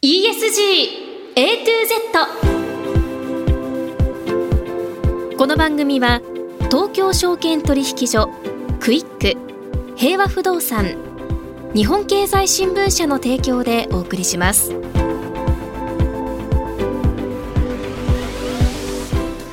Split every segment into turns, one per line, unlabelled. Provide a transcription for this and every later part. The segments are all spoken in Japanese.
ESG A to Z この番組は東京証券取引所クイック平和不動産日本経済新聞社の提供でお送りします。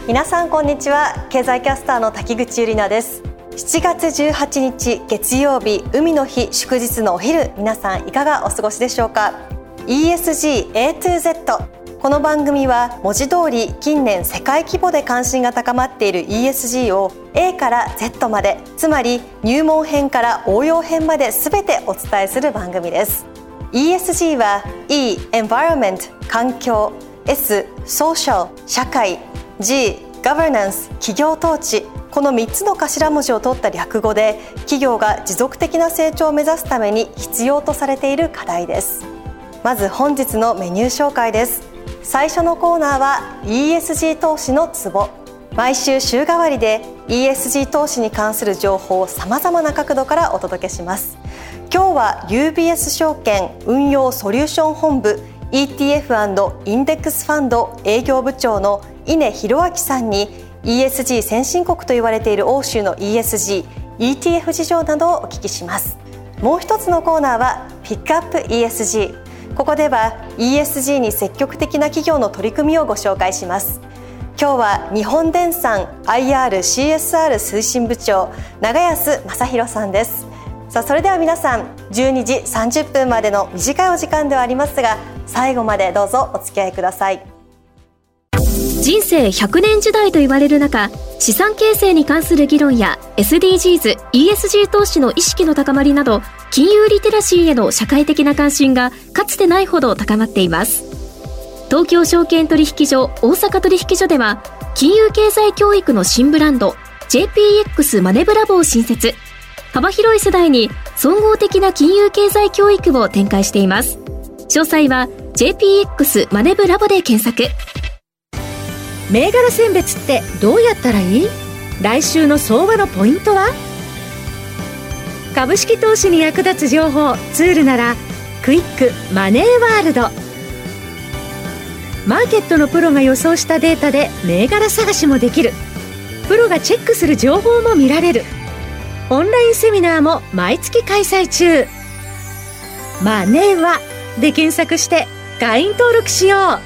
皆さんこんにちは。経済キャスターの滝口ゆり奈です。7月18日月曜日海の日祝日のお昼皆さんいかがお過ごしでしょうか？ESG A to Z この番組は文字通り近年世界規模で関心が高まっている ESG を A から Z までつまり入門編から応用編まで全てお伝えする番組です。ESG は E Environment 環境 S Social 社会 G Governance 企業統治。この3つの頭文字を取った略語で企業が持続的な成長を目指すために必要とされている課題です。まず本日のメニュー紹介です。最初のコーナーは ESG 投資のツボ。毎週週替わりで ESG 投資に関する情報をさまざまな角度からお届けします。今日は UBS 証券運用ソリューション本部 ETF& インデックスファンド営業部長の稲博明さんに ESG 先進国と言われている欧州の ESG ETF 事情などをお聞きします。もう一つのコーナーはピックアップ ESG ここでは ESG に積極的な企業の取り組みをご紹介します。今日は日本電産 IRCSR 推進部長長安正弘さんです。さあそれでは皆さん12時30分までの短いお時間ではありますが最後までどうぞお付き合いください。
人生100年時代と言われる中資産形成に関する議論や SDGs、ESG 投資の意識の高まりなど金融リテラシーへの社会的な関心がかつてないほど高まっています。東京証券取引所大阪取引所では金融経済教育の新ブランド JPX マネブラボを新設。幅広い世代に総合的な金融経済教育を展開しています。詳細は JPX マネブラボで検索。
銘柄選別ってどうやったらいい？来週の相場のポイントは？株式投資に役立つ情報ツールならクイックマネーワールド。マーケットのプロが予想したデータで銘柄探しもできる。プロがチェックする情報も見られる。オンラインセミナーも毎月開催中。マネーはで検索して会員登録しよう。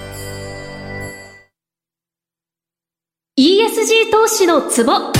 ESG 投資のツボ。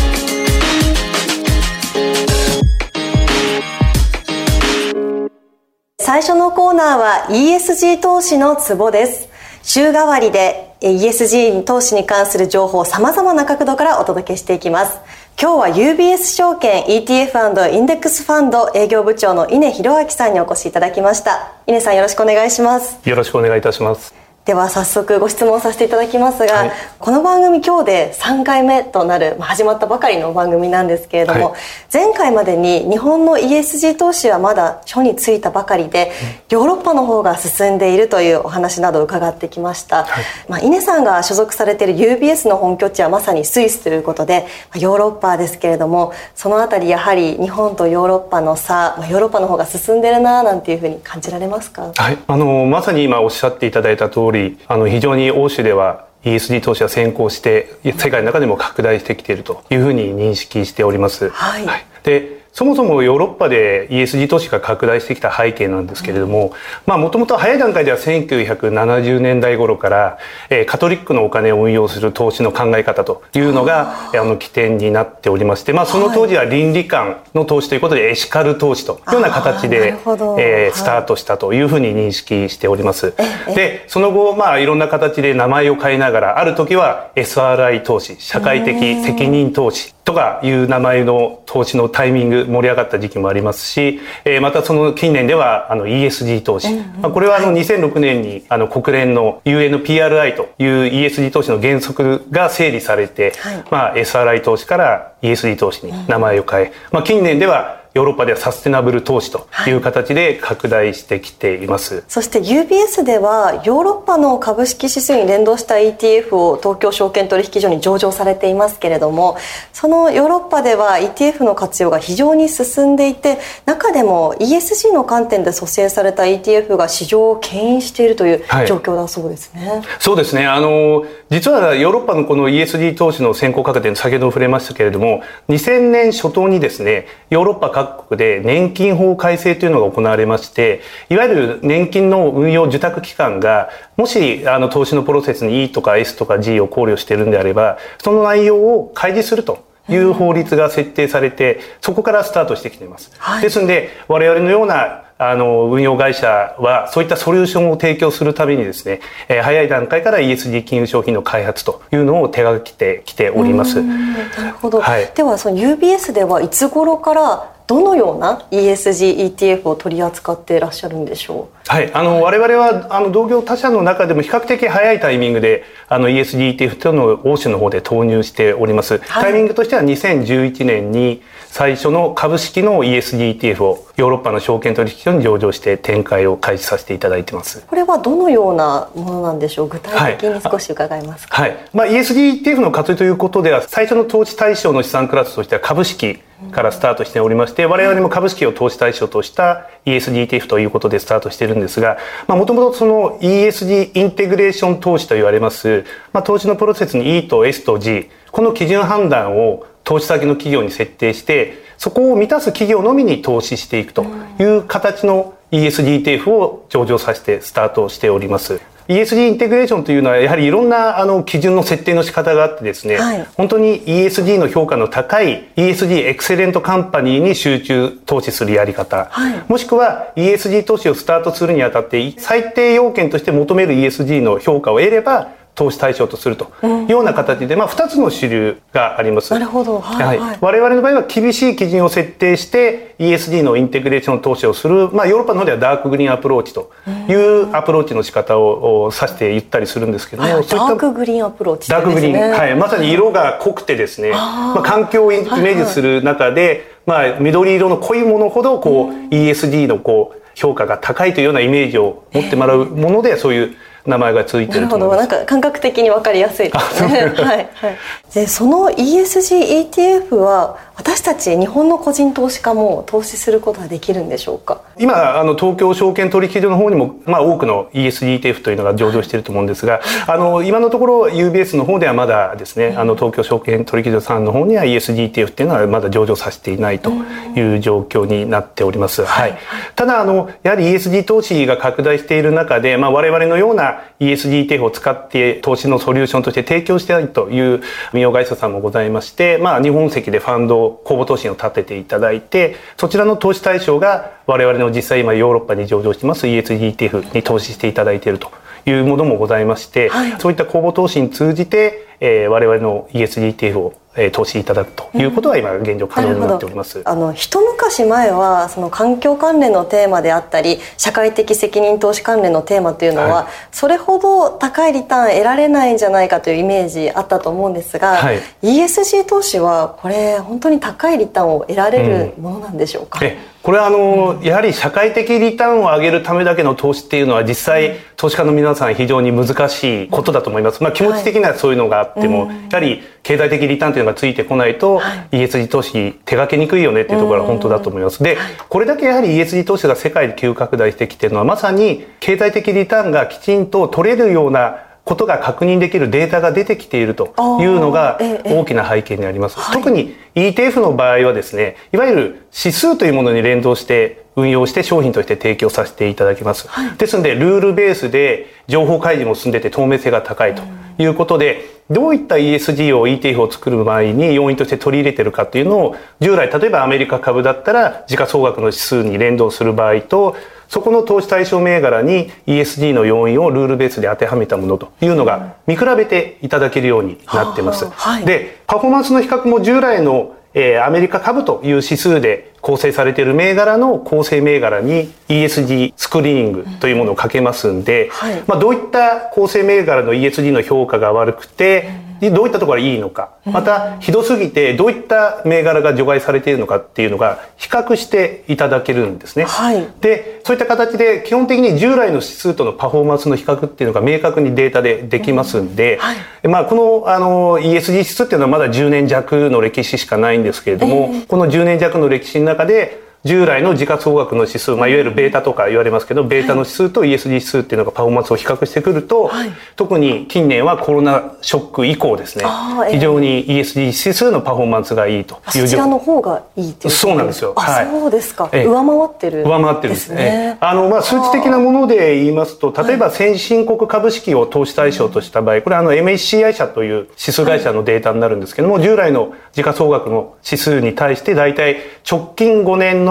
最初のコーナーは ESG 投資のツボです。週替わりで ESG 投資に関する情報をさまざまな角度からお届けしていきます。今日は UBS 証券 ETF& インデックスファンド営業部長の稲博明さんにお越しいただきました。稲さんよろしくお願いします。
よろしくお願いいたします。
では早速ご質問させていただきますが、はい、この番組今日で3回目となる始まったばかりの番組なんですけれども、はい、前回までに日本の ESG 投資はまだ初についたばかりで、ヨーロッパの方が進んでいるというお話などを伺ってきました、はい、まあ、稲さんが所属されている UBS の本拠地はまさにスイスということでヨーロッパですけれどもそのあたりやはり日本とヨーロッパの差、まあ、ヨーロッパの方が進んでるななんていうふうに感じられますか？
はい。あのまさに今おっしゃっていただいた通りりあの非常に欧州では ESG 投資が先行して世界の中でも拡大してきているというふうに認識しております。はい、はい、でそもそもヨーロッパで ESG 投資が拡大してきた背景なんですけれども、まあもともと早い段階では1970年代頃から、えー、カトリックのお金を運用する投資の考え方というのが、あの起点になっておりまして、まあその当時は倫理観の投資ということでエシカル投資というような形で、えー、スタートしたというふうに認識しております。で、その後、まあいろんな形で名前を変えながら、ある時は SRI 投資、社会的責任投資とかいう名前の投資のタイミング盛り上がった時期もありますし、えー、またその近年ではあの ESG 投資、うんうん、まあ、これはあの2006年にあの国連の UNPRI という ESG 投資の原則が整理されて、はい、まあ SRI 投資から ESG 投資に名前を変え、まあ近年ではヨーロッパではサステナブル投資という形で拡大してきています、はい、
そして UBS ではヨーロッパの株式指数に連動した ETF を東京証券取引所に上場されていますけれどもそのヨーロッパでは ETF の活用が非常に進んでいて中でも ESG の観点で蘇生された ETF が市場を牽引しているという状況だそうですね、はい、
そうですね。あの実はヨーロッパのこの ESG 投資の先行価格点先ほど触れましたけれども2000年初頭にですねヨーロッパ各国で年金法改正というのが行われまして、いわゆる年金の運用受託機関が、もしあの投資のプロセスに E とか S とか G を考慮しているんであれば、その内容を開示すると。いう法律が設定されて、そこからスタートしてきています。はい、ですので、我々のようなあの、運用会社は、そういったソリューションを提供するためにですね、えー、早い段階から ESG 金融商品の開発というのを手がけてきております。
なるほど。はい、では、その UBS ではいつ頃からどのような ESG ETF を取り扱っていらっしゃるんでしょ
う？はい、あの、はい、我々は、あの、同業他社の中でも比較的早いタイミングで、あの、ESG ETF というのを欧州の方で投入しております。はい、タイミングとしては2011年に最初の株式の ESG ETF をヨーロッパの証券取引所に上場して展開を開始させていただいてます。
これはどのようなものなんでしょう？具体的に少し伺いますか、
はい、はい、まあ、ESG ETF の活用ということでは、最初の投資対象の資産クラスとしては株式、からスタートしておりまして、我々も株式を投資対象とした ESGTF ということでスタートしてるんですが、もともとその ESG インテグレーション投資と言われます、まあ、投資のプロセスに E と S と G、この基準判断を投資先の企業に設定して、そこを満たす企業のみに投資していくという形の ESGTF を上場させてスタートしております。ESG インテグレーションというのはやはりいろんなあの基準の設定の仕方があってですね、はい、本当に ESG の評価の高い ESG エクセレントカンパニーに集中投資するやり方、はい、もしくは ESG 投資をスタートするにあたって最低要件として求める ESG の評価を得れば投資対象とするというような形で、まあ、2つの主流があります。
なるほど、はい、はい、
我々の場合は厳しい基準を設定して ESG のインテグレーション投資をする、まあ、ヨーロッパの方ではダークグリーンアプローチというアプローチの仕方をさせて言ったりするんですけども、はい、
ダークグリーンアプローチ、
ね、ダークグリーン、はい、まさに色が濃くてですね、まあ、環境をイメージする中で、まあ、緑色の濃いものほどこう ESG のこう評価が高いというようなイメージを持ってもらうもので、そういう名前がついてると思います。
なんか感覚的に分かりやすいですね。はい、はい。で、その ESG ETF は私たち日本の個人投資家も投資することができるんでしょうか？
今、あの、東京証券取引所の方にも、まあ、多くの ESGTF というのが上場していると思うんですが、あの、今のところ UBS の方ではまだですね、あの、東京証券取引所さんの方には ESGTF っていうのはまだ上場させていないという状況になっております。はい。ただ、あの、やはり ESG 投資が拡大している中で、まあ、我々のような ESGTF を使って投資のソリューションとして提供したいという運用会社さんもございまして、まあ、日本籍でファンド公募投資を立てていただいて、そちらの投資対象が我々の実際今ヨーロッパに上場してます ESGTF に投資していただいているというものもございまして、はい、そういった公募投資に通じて、えー、我々の ESGTF をえ投資いただくということは今現状可能になっております。
あの一昔前はその環境関連のテーマであったり社会的責任投資関連のテーマというのは、はい、それほど高いリターン得られないんじゃないかというイメージあったと思うんですが、はい、ESG 投資はこれ本当に高いリターンを得られるものなんでしょうか、うん。
これはあの、やはり社会的リターンを上げるためだけの投資っていうのは実際、投資家の皆さん非常に難しいことだと思います。まあ気持ち的にはそういうのがあっても、やはり経済的リターンというのがついてこないと、ESG 投資手がけにくいよねっていうところは本当だと思います。で、これだけやはり ESG 投資が世界で急拡大してきてるのはまさに経済的リターンがきちんと取れるようなことが確認できるデータが出てきているというのが大きな背景にあります。特に ETF の場合はですね、いわゆる指数というものに連動して運用して商品として提供させていただきます。はい、ですので、ルールベースで情報開示も進んでて透明性が高いということで、どういった ESG を ETF を作る場合に要因として取り入れてるかっていうのを、従来、例えばアメリカ株だったら時価総額の指数に連動する場合と、そこの投資対象銘柄に ESG の要因をルールベースで当てはめたものというのが見比べていただけるようになってます。はい、で、パフォーマンスの比較も従来のえー、アメリカ株という指数で構成されている銘柄の構成銘柄に ESG スクリーニングというものをかけますんで、はい、まあ、どういった構成銘柄の ESG の評価が悪くて、でどういったところがいいのか、またひどすぎてどういった銘柄が除外されているのかっていうのが比較していただけるんですね。はい、で、そういった形で基本的に従来の指数とのパフォーマンスの比較っていうのが明確にデータでできますんで、はい、まあこのあの ESG 指数っていうのはまだ10年弱の歴史しかないんですけれども、えー、この10年弱の歴史の中で従来の時価総額の指数、まあ、いわゆるベータとか言われますけど、ベータの指数と ESG 指数っていうのがパフォーマンスを比較してくると、はい、特に近年はコロナショック以降ですね、えー、非常に ESG 指数のパフォーマンスがいいという
そちらの方がいいっていう。
そうなんですよ。
はい、そうですか。えー、上回ってる、
上回ってるんですね。あの、まあ、数値的なもので言いますと、例えば先進国株式を投資対象とした場合、これはあの MSCI 社という指数会社のデータになるんですけども、従来の時価総額の指数に対して大体直近5年の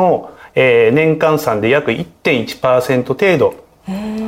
えー、年間算で約1.1%程度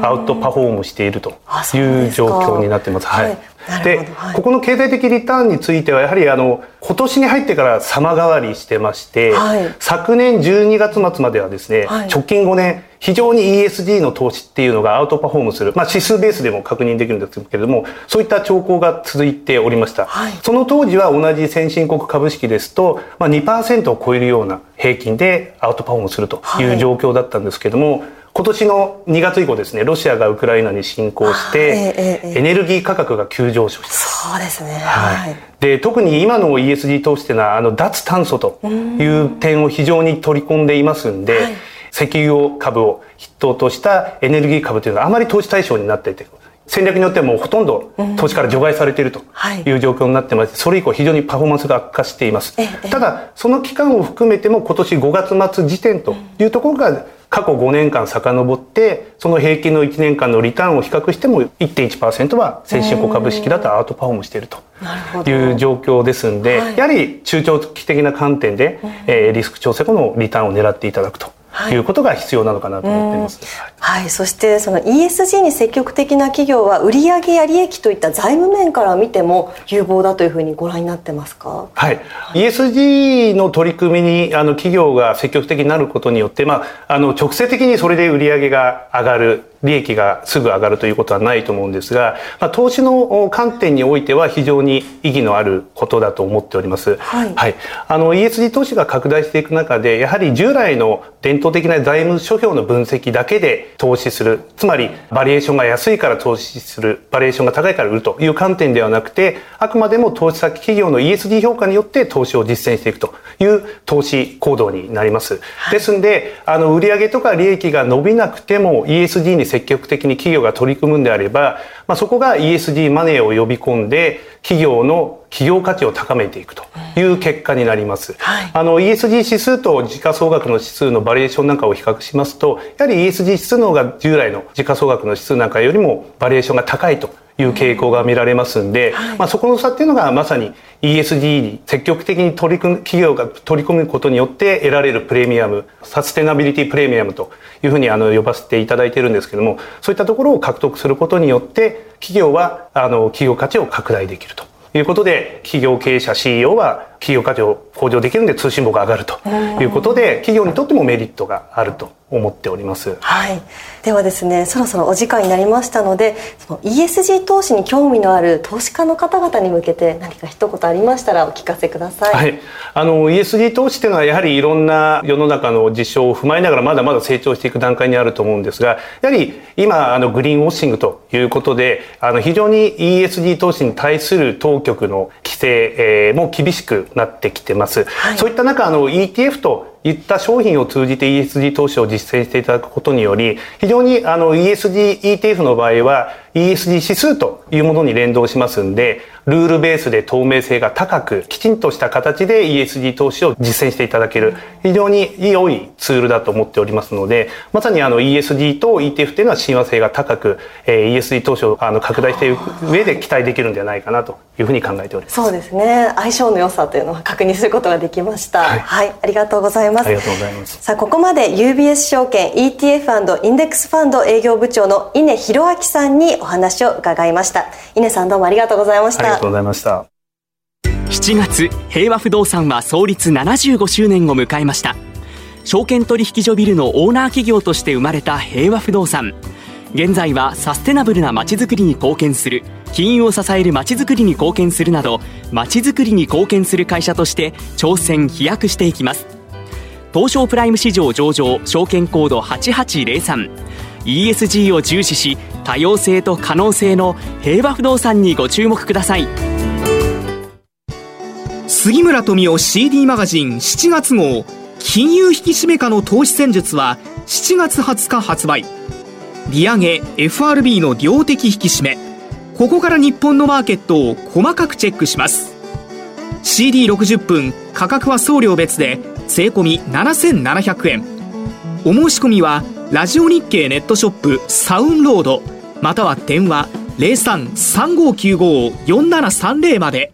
アウトパフォームしているという状況になってます。はい。で、はい、ここの経済的リターンについてはやはりあの今年に入ってから様変わりしてまして、はい、昨年12月末まではですね、はい、直近5年非常に ESG の投資っていうのがアウトパフォームする、まあ、指数ベースでも確認できるんですけれどもそういった兆候が続いておりました、その当時は同じ先進国株式ですと、まあ、2%を超えるような平均でアウトパフォームするという状況だったんですけれども、今年の2月以降ですね、ロシアがウクライナに侵攻して、エネルギー価格が急上昇した。
そうですね。
はい。で、特に今の ESG 投資っていうのは、あの、脱炭素という点を非常に取り込んでいますんで、はい、石油株を筆頭としたエネルギー株というのはあまり投資対象になっていて、戦略によってはもうほとんど投資から除外されているとい。う状況になってまして、それ以降非常にパフォーマンスが悪化しています。ただ、その期間を含めても今年5月末時点というところが過去5年間遡ってその平均の1年間のリターンを比較しても1.1%は先進国株式だとアウトパフォームしているという状況ですんで、やはり中長期的な観点で、えー、リスク調整後のリターンを狙っていただくとはい、いうことが必要なのかなと思っています。
はい、そしてその ESG に積極的な企業は売上や利益といった財務面から見ても有望だというふうにご覧になってますか？
はい、ESG の取り組みにあの企業が積極的になることによって、まああの直接的にそれで売上が上がる利益がすぐ上がるということはないと思うんですが、まあ、投資の観点においては非常に意義のあることだと思っております。はい。はい、あの ESG 投資が拡大していく中で、やはり従来の伝統的な財務諸表の分析だけで投資する、つまりバリエーションが安いから投資する、バリエーションが高いから売るという観点ではなくて、あくまでも投資先企業の ESG 評価によって投資を実践していくという投資行動になります。はい、ですんで、あの売上とか利益が伸びなくても ESG に積極的に企業が取り組むんであれば、まあ、そこが ESG マネーを呼び込んで企業の企業価値を高めていくという結果になります。はい、あの ESG 指数と時価総額の指数のバリエーションなんかを比較しますと、やはり ESG 指数の方が従来の時価総額の指数なんかよりもバリエーションが高いという傾向が見られますんで、はい、まあ、そこの差っていうのがまさに ESG に積極的に取り組む企業が取り組むことによって得られるプレミアムサステナビリティプレミアムというふうにあの呼ばせていただいているんですけどもそういったところを獲得することによって企業はあの企業価値を拡大できるということで企業経営者 CEO は企業価値を向上できるんで通信簿が上がるということで企業にとってもメリットがあると思っております。
はい。ではですね、そろそろお時間になりましたので、その ESG 投資に興味のある投資家の方々に向けて何か一言ありましたらお聞かせください。
はい。あの ESG 投資っていうのはやはりいろんな世の中の事象を踏まえながらまだまだ成長していく段階にあると思うんですが、やはり今あのグリーンウォッシングということで、あの非常に ESG 投資に対する当局の規制、えー、も厳しくなってきてます。はい、そういった中あの ETF といった商品を通じて ESG 投資を実践していただくことにより、非常にあの ESG ETF の場合は ESG 指数というものに連動しますんで、ルールベースで透明性が高く、きちんとした形で ESG 投資を実践していただける、非常に良いツールだと思っておりますので、まさにあの ESG と ETF というのは親和性が高く、えー、ESG 投資をあの拡大していく上で期待できるんではないかなというふうに考えております。
そうですね。相性の良さというのは確認することができました。はい、はい、ありがとうございます。
ありがとうございます。
さあ、ここまで UBS 証券 ETF& インデックスファンド営業部長の稲弘明さんにお話を伺いました。稲さんどうもありがとうございました。
ありがとうございました。
7月平和不動産は創立75周年を迎えました。証券取引所ビルのオーナー企業として生まれた平和不動産。現在はサステナブルなまちづくりに貢献する。金融を支えるまちづくりに貢献するなどまちづくりに貢献する会社として挑戦飛躍していきます。東証プライム市場上場証券コード ESG を重視し多様性と可能性の平和不動産にご注目ください。
杉村富夫 CD マガジン7月号。金融引き締め下の投資戦術は7月20日発売。利上げ FRB の量的引き締め。ここから日本のマーケットを細かくチェックします。CD60 分価格は送料別で税込7700円。お申し込みはラジオ日経ネットショップサウンロードまたは電話0335954730まで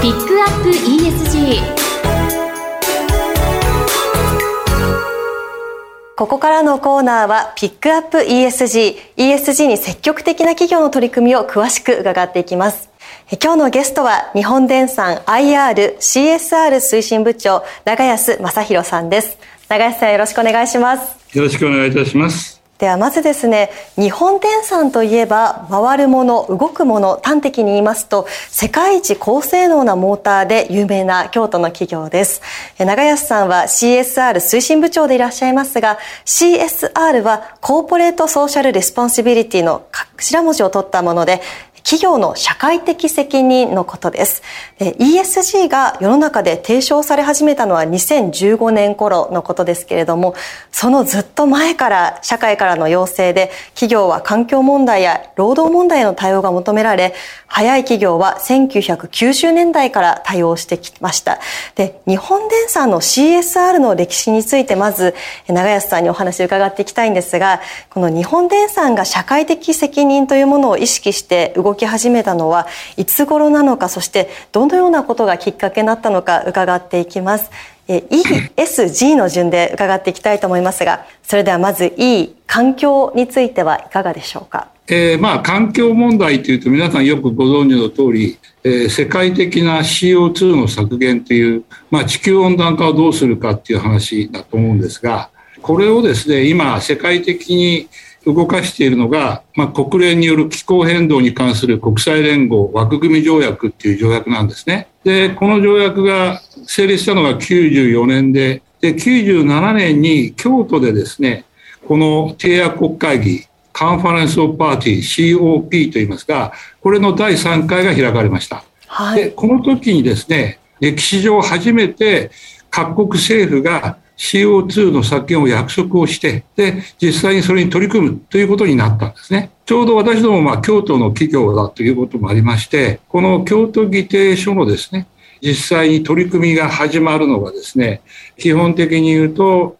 ピックアップ ESG
ここからのコーナーはピックアップ ESG。ESG に積極的な企業の取り組みを詳しく伺っていきます。今日のゲストは日本電産 IR CSR 推進部長長安正弘さんです。長安さんよろしくお願いします。
よろしくお願いいたします。
ではまずですね日本電産といえば回るもの動くもの端的に言いますと世界一高性能なモーターで有名な京都の企業です長安さんは CSR 推進部長でいらっしゃいますが CSR は Corporate Social Responsibility の頭文字を取ったもので企業の社会的責任のことです。ESG が世の中で提唱され始めたのは2015年頃のことですけれども、そのずっと前から社会からの要請で企業は環境問題や労働問題への対応が求められ、早い企業は1990年代から対応してきました。で、日本電産の CSR の歴史についてまず長安さんにお話を伺っていきたいんですが、この日本電産が社会的責任というものを意識して動き始めたのはいつ頃なのか、そしてどのようなことがきっかけになったのか伺っていきます。ESG の順で伺っていきたいと思いますが、それではまず E、環境についてはいかがでしょうか？
えー、まあ環境問題というと皆さんよくご存知の通り、えー、世界的な CO2 の削減という、まあ、地球温暖化をどうするかっていう話だと思うんですがこれをですね今世界的に動かしているのが、まあ、国連による気候変動に関する国際連合枠組み条約っていう条約なんですね。でこの条約が成立したのが94年でで97年に京都でですねこの締約国会議カンファレンス・オブ・パーティー COP といいますがこれの第3回が開かれました、はい、でこの時にですね歴史上初めて各国政府が CO2 の削減を約束をしてで実際にそれに取り組むということになったんですね。ちょうど私どもまあ京都の企業だということもありましてこの京都議定書のですね実際に取り組みが始まるのがですね基本的に言うと、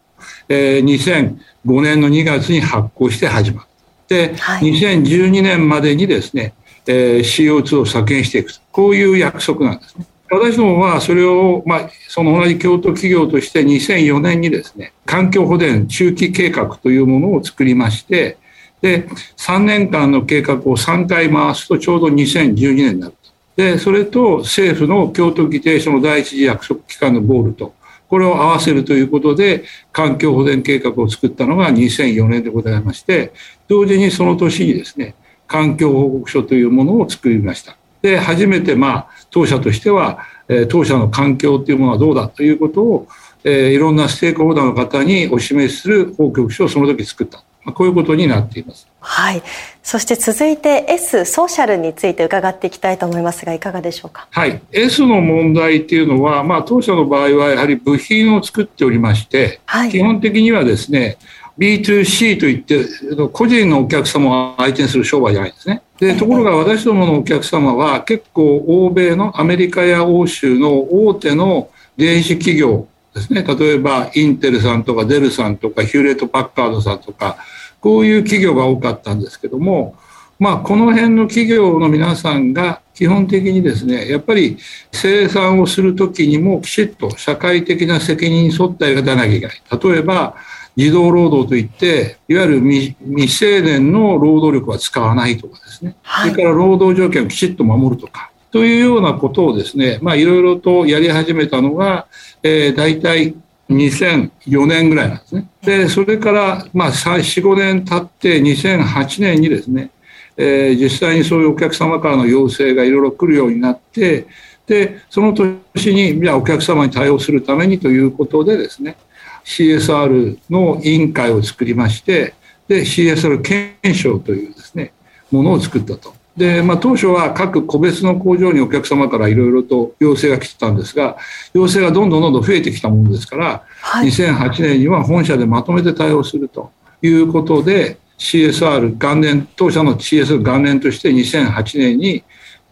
えー、2005年の2月に発行して始まる。で、はい、2012年までにですね、えー、CO2 を削減していくこういう約束なんですね。私どもはそれを、まあ、その同じ京都企業として2004年にですね環境保全中期計画というものを作りましてで3年間の計画を3回回すとちょうど2012年になる。でそれと政府の京都議定書の第一次約束機関のゴールとこれを合わせるということで環境保全計画を作ったのが2004年でございまして同時にその年にですね環境報告書というものを作りました。で初めてまあ当社としては、え当社の環境というものはどうだということを、えいろんなステークホルダーの方にお示しする報告書をその時作ったまあ、こういうことになっています。
はい。そして続いて S ソーシャルについて伺っていきたいと思いますがいかがでしょうか？
はい。S の問題っていうのは、まあ当社の場合はやはり部品を作っておりまして、はい、基本的にはですね、B2C といって個人のお客様を相手にする商売じゃないんですね。でところが私どものお客様は結構欧米のアメリカや欧州の大手の電子企業ですね例えばインテルさんとかデルさんとかヒューレット・パッカードさんとかこういう企業が多かったんですけども、まあ、この辺の企業の皆さんが基本的にですねやっぱり生産をする時にもきちっと社会的な責任に沿ったやり方がなきゃいけない例えば児童労働といっていわゆる未成年の労働力は使わないとかですね、はい、それから労働条件をきちっと守るとかというようなことをですね、まあ、いろいろとやり始めたのが、えー、大体2004年ぐらいなんですね。で、それから、まあ、4、5年経って2008年にですね、えー、実際にそういうお客様からの要請がいろいろ来るようになって、で、その年に、じゃあお客様に対応するためにということでですね、CSR の委員会を作りまして、で、CSR 検証というですね、ものを作ったと。で、まあ、当初は各個別の工場にお客様からいろいろと要請が来てたんですが、要請がどんどんどんどん増えてきたものですから、はい、2008年には本社でまとめて対応するということで、CSR 元年、当社の CSR 元年として2008年に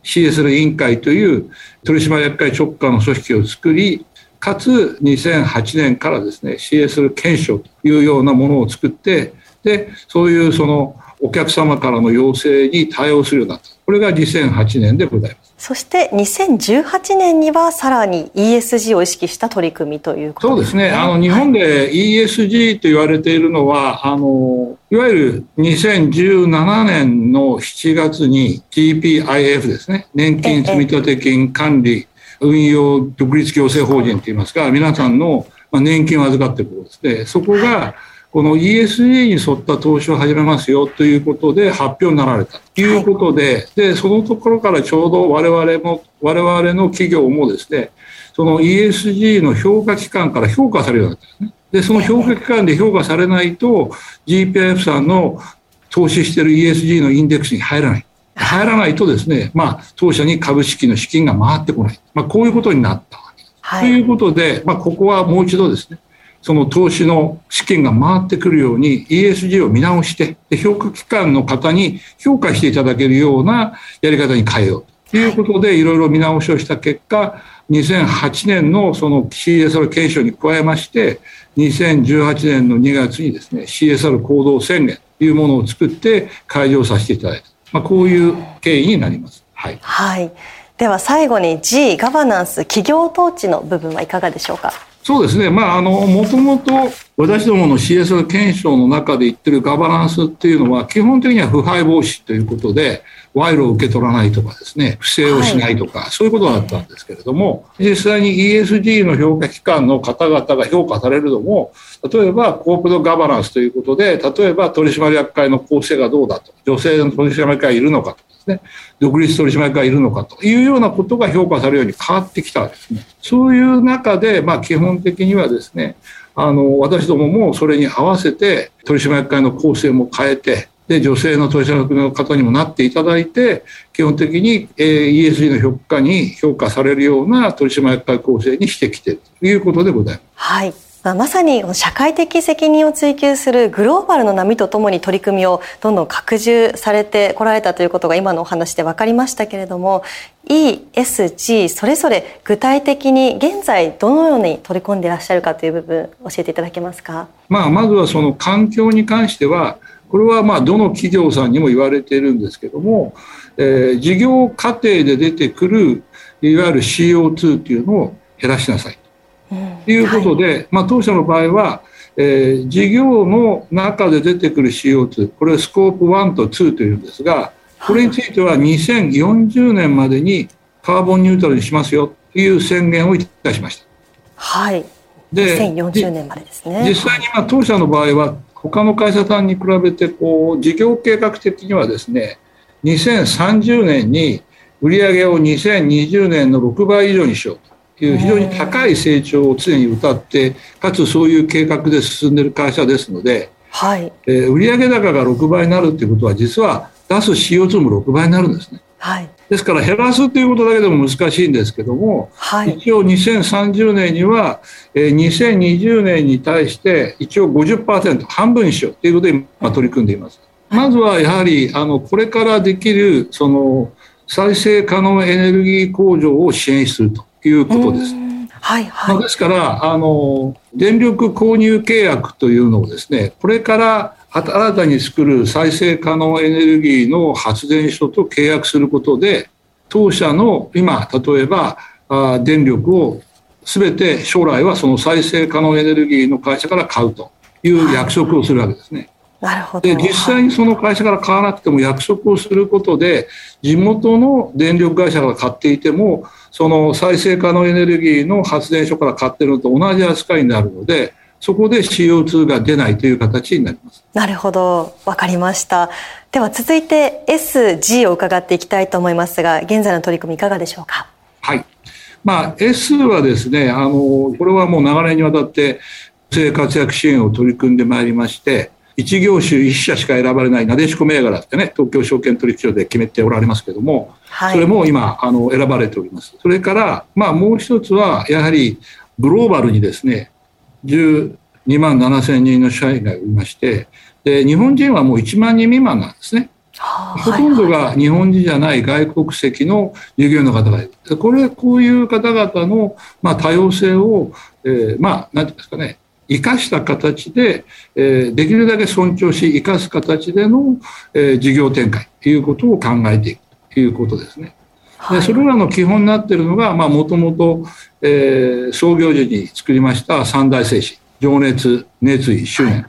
CSR 委員会という取締役会直下の組織を作り、かつ2008年からですね、CSR 検証というようなものを作って、で、そういうそのお客様からの要請に対応するようになった。これが2008年でございます。
そして2018年にはさらに ESG を意識した取り組みということ
ですね。そうですね。あの日本で ESG と言われているのは、あのいわゆる2017年の7月に GPIF ですね。年金積立金管理運用独立行政法人といいますか、皆さんの年金を預かっているところですね。そこがこの ESG に沿った投資を始めますよということで発表になられたということで、はい、で、そのところからちょうど我々も、我々の企業もですね、その ESG の評価機関から評価されるようになったんですね。で、その評価機関で評価されないと、GPF さんの投資している ESG のインデックスに入らない。入らないとですね、まあ、当社に株式の資金が回ってこない。まあ、こういうことになったわけです。はい、ということで、まあ、ここはもう一度ですね、その投資の資金が回ってくるように ESG を見直してで評価機関の方に評価していただけるようなやり方に変えようということでいろいろ見直しをした結果2008年のその CSR 検証に加えまして2018年の2月にですね CSR 行動宣言というものを作って開示をさせていただいた、まあ、こういう経緯になります。はい、
はい。では最後に G ガバナンス企業統治の部分はいかがでしょうか？
そうですね、まあ、あのもともと私どもの CSR 検証の中で言ってるガバナンスっていうのは、基本的には腐敗防止ということで、賄賂を受け取らないとかですね、不正をしないとか、はい、そういうことだったんですけれども、実際に ESG の評価機関の方々が評価されるのも、例えばコープドガバナンスということで、例えば取締役会の構成がどうだと、女性の取締役会いるのかとね、独立取締役がいるのかというようなことが評価されるように変わってきたですね。そういう中で、まあ基本的にはですね、あの、私どももそれに合わせて取締役会の構成も変えて、で、女性の取締役の方にもなっていただいて、基本的に、えー、ESG の評価に評価されるような取締役会構成にしてきているということでございます。
はい。まあ、まさに社会的責任を追求するグローバルの波とともに取り組みをどんどん拡充されてこられたということが今のお話で分かりましたけれども ESG それぞれ具体的に現在どのように取り込んでいらっしゃるかという部分教えていただけますか、
まあ、まずはその環境に関してはこれはまあどの企業さんにも言われているんですけども、えー、事業過程で出てくるいわゆる CO2 というのを減らしなさい。ということで、はい、まあ、当社の場合は、えー、事業の中で出てくる CO2 これはスコープ1と2というんですがこれについては2040年までにカーボンニュートラルにしますよという宣言をいたしました。
はい。で、2040年までですね。
実際にまあ当社の場合は他の会社さんに比べてこう事業計画的にはですね、2030年に売上を2020年の6倍以上にしようと。いう非常に高い成長を常に謳ってかつそういう計画で進んでいる会社ですので、はい。えー、売上高が6倍になるということは実は出す CO2 も6倍になるんですね。はい、ですから減らすということだけでも難しいんですけども、はい、一応2030年には、えー、2020年に対して一応50%半分にしようということで今取り組んでいます。まずはやはりあのこれからできるその再生可能エネルギー工場を支援するということです。はいはい、ですからあの電力購入契約というのをですねこれから新たに作る再生可能エネルギーの発電所と契約することで当社の今例えばあ電力を全て将来はその再生可能エネルギーの会社から買うという約束をするわけですね。
なるほど
で実際にその会社から買わなくても約束をすることで地元の電力会社から買っていてもその再生可能エネルギーの発電所から買ってるのと同じ扱いになるのでそこで CO2 が出ないという形になります。
なるほど、わかりました。では続いて SG を伺っていきたいと思いますが、現在の取り組みいかがでしょうか？
はい。まあ S はですね、あのこれはもう長年にわたって生活躍支援を取り組んでまいりまして、一業種一社しか選ばれないなでしこ銘柄ってね、東京証券取引所で決めておられますけども、はい、それも今、あの、選ばれております。それから、まあもう一つは、やはりグローバルにですね、12万7千人の社員がいまして、で、日本人はもう1万人未満なんですね。ほとんどが日本人じゃない外国籍の従業員の方がいる。これ、こういう方々の、まあ、多様性を、えー、まあ、なんていうんですかね、生かした形で、えー、できるだけ尊重し、生かす形での、えー、事業展開ということを考えていくということですね。でそれらの基本になっているのが、もともと創業時に作りました三大精神、情熱、熱意、執念、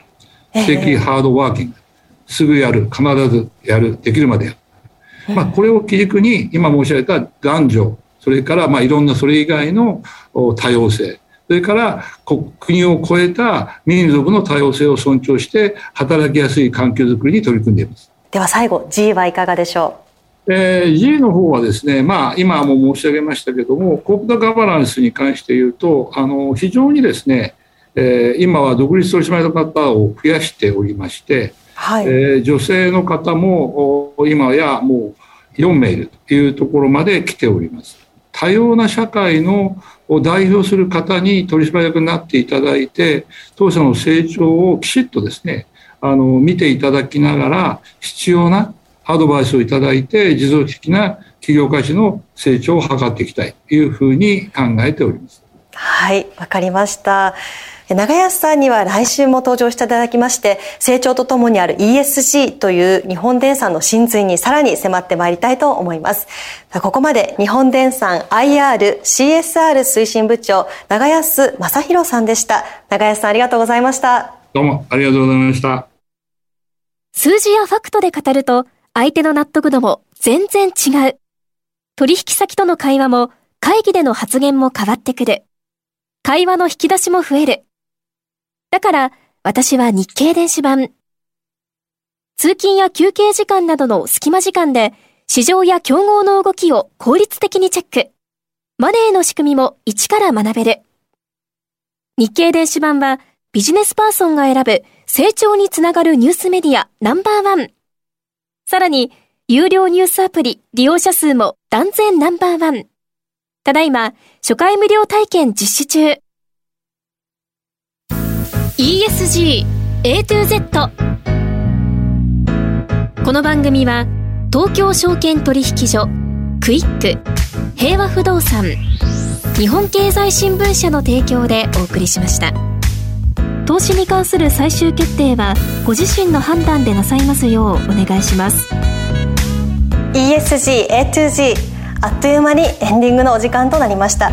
知的ハードワーキング、すぐやる、必ずやる、できるまでやる。まあ、これを基軸に、今申し上げた男女、それからまあいろんなそれ以外の多様性、それから国を超えた民族の多様性を尊重して働きやすい環境づくりに取り組んでいます。
では最後 G はいかがでしょ
う？えー、G の方はですね、まあ、今も申し上げましたけども、コープトガバナンスに関して言うと、あの非常にですね、えー、今は独立取締役の方を増やしておりまして、はい、えー、女性の方も今やもう4名いるというところまで来ております。多様な社会のを代表する方に取締役になっていただいて、当社の成長をきちっとですね、あの、見ていただきながら、必要なアドバイスをいただいて、持続的な企業価値の成長を図っていきたいというふうに考えております。
はい、わかりました。長安さんには来週も登場していただきまして、成長とともにある ESG という日本電産の真髄にさらに迫ってまいりたいと思います。ここまで日本電産 IR CSR 推進部長、長安正弘さんでした。長安さんありがとうございました。
どうもありがとうございました。
数字やファクトで語ると、相手の納得度も全然違う。取引先との会話も、会議での発言も変わってくる。会話の引き出しも増える。だから、私は日経電子版。通勤や休憩時間などの隙間時間で、市場や競合の動きを効率的にチェック。マネーの仕組みも一から学べる。日経電子版は、ビジネスパーソンが選ぶ成長につながるニュースメディアナンバーワン。さらに、有料ニュースアプリ利用者数も断然ナンバーワン。ただいま、初回無料体験実施中。ESG A to Z この番組は東京証券取引所クイック平和不動産日本経済新聞社の提供でお送りしました。投資に関する最終決定はご自身の判断でなさいますようお願いします。
ESG A to Z あっという間にエンディングのお時間となりました。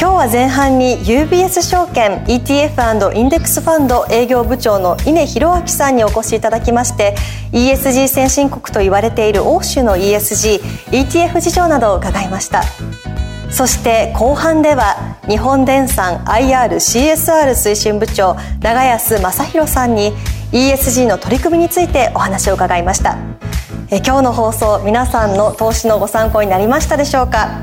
今日は前半に UBS 証券 ETF& インデックスファンド営業部長の稲弘明さんにお越しいただきまして ESG 先進国と言われている欧州の ESG、ETF 事情などを伺いました。そして後半では日本電産 IRCSR 推進部長長安正弘さんに ESG の取り組みについてお話を伺いました。え今日の放送皆さんの投資のご参考になりましたでしょうか？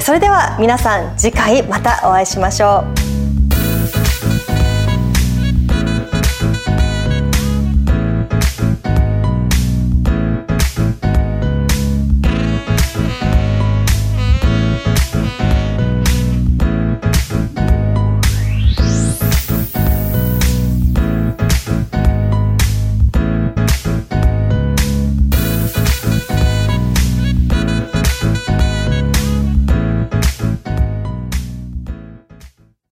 それでは皆さん次回またお会いしましょう。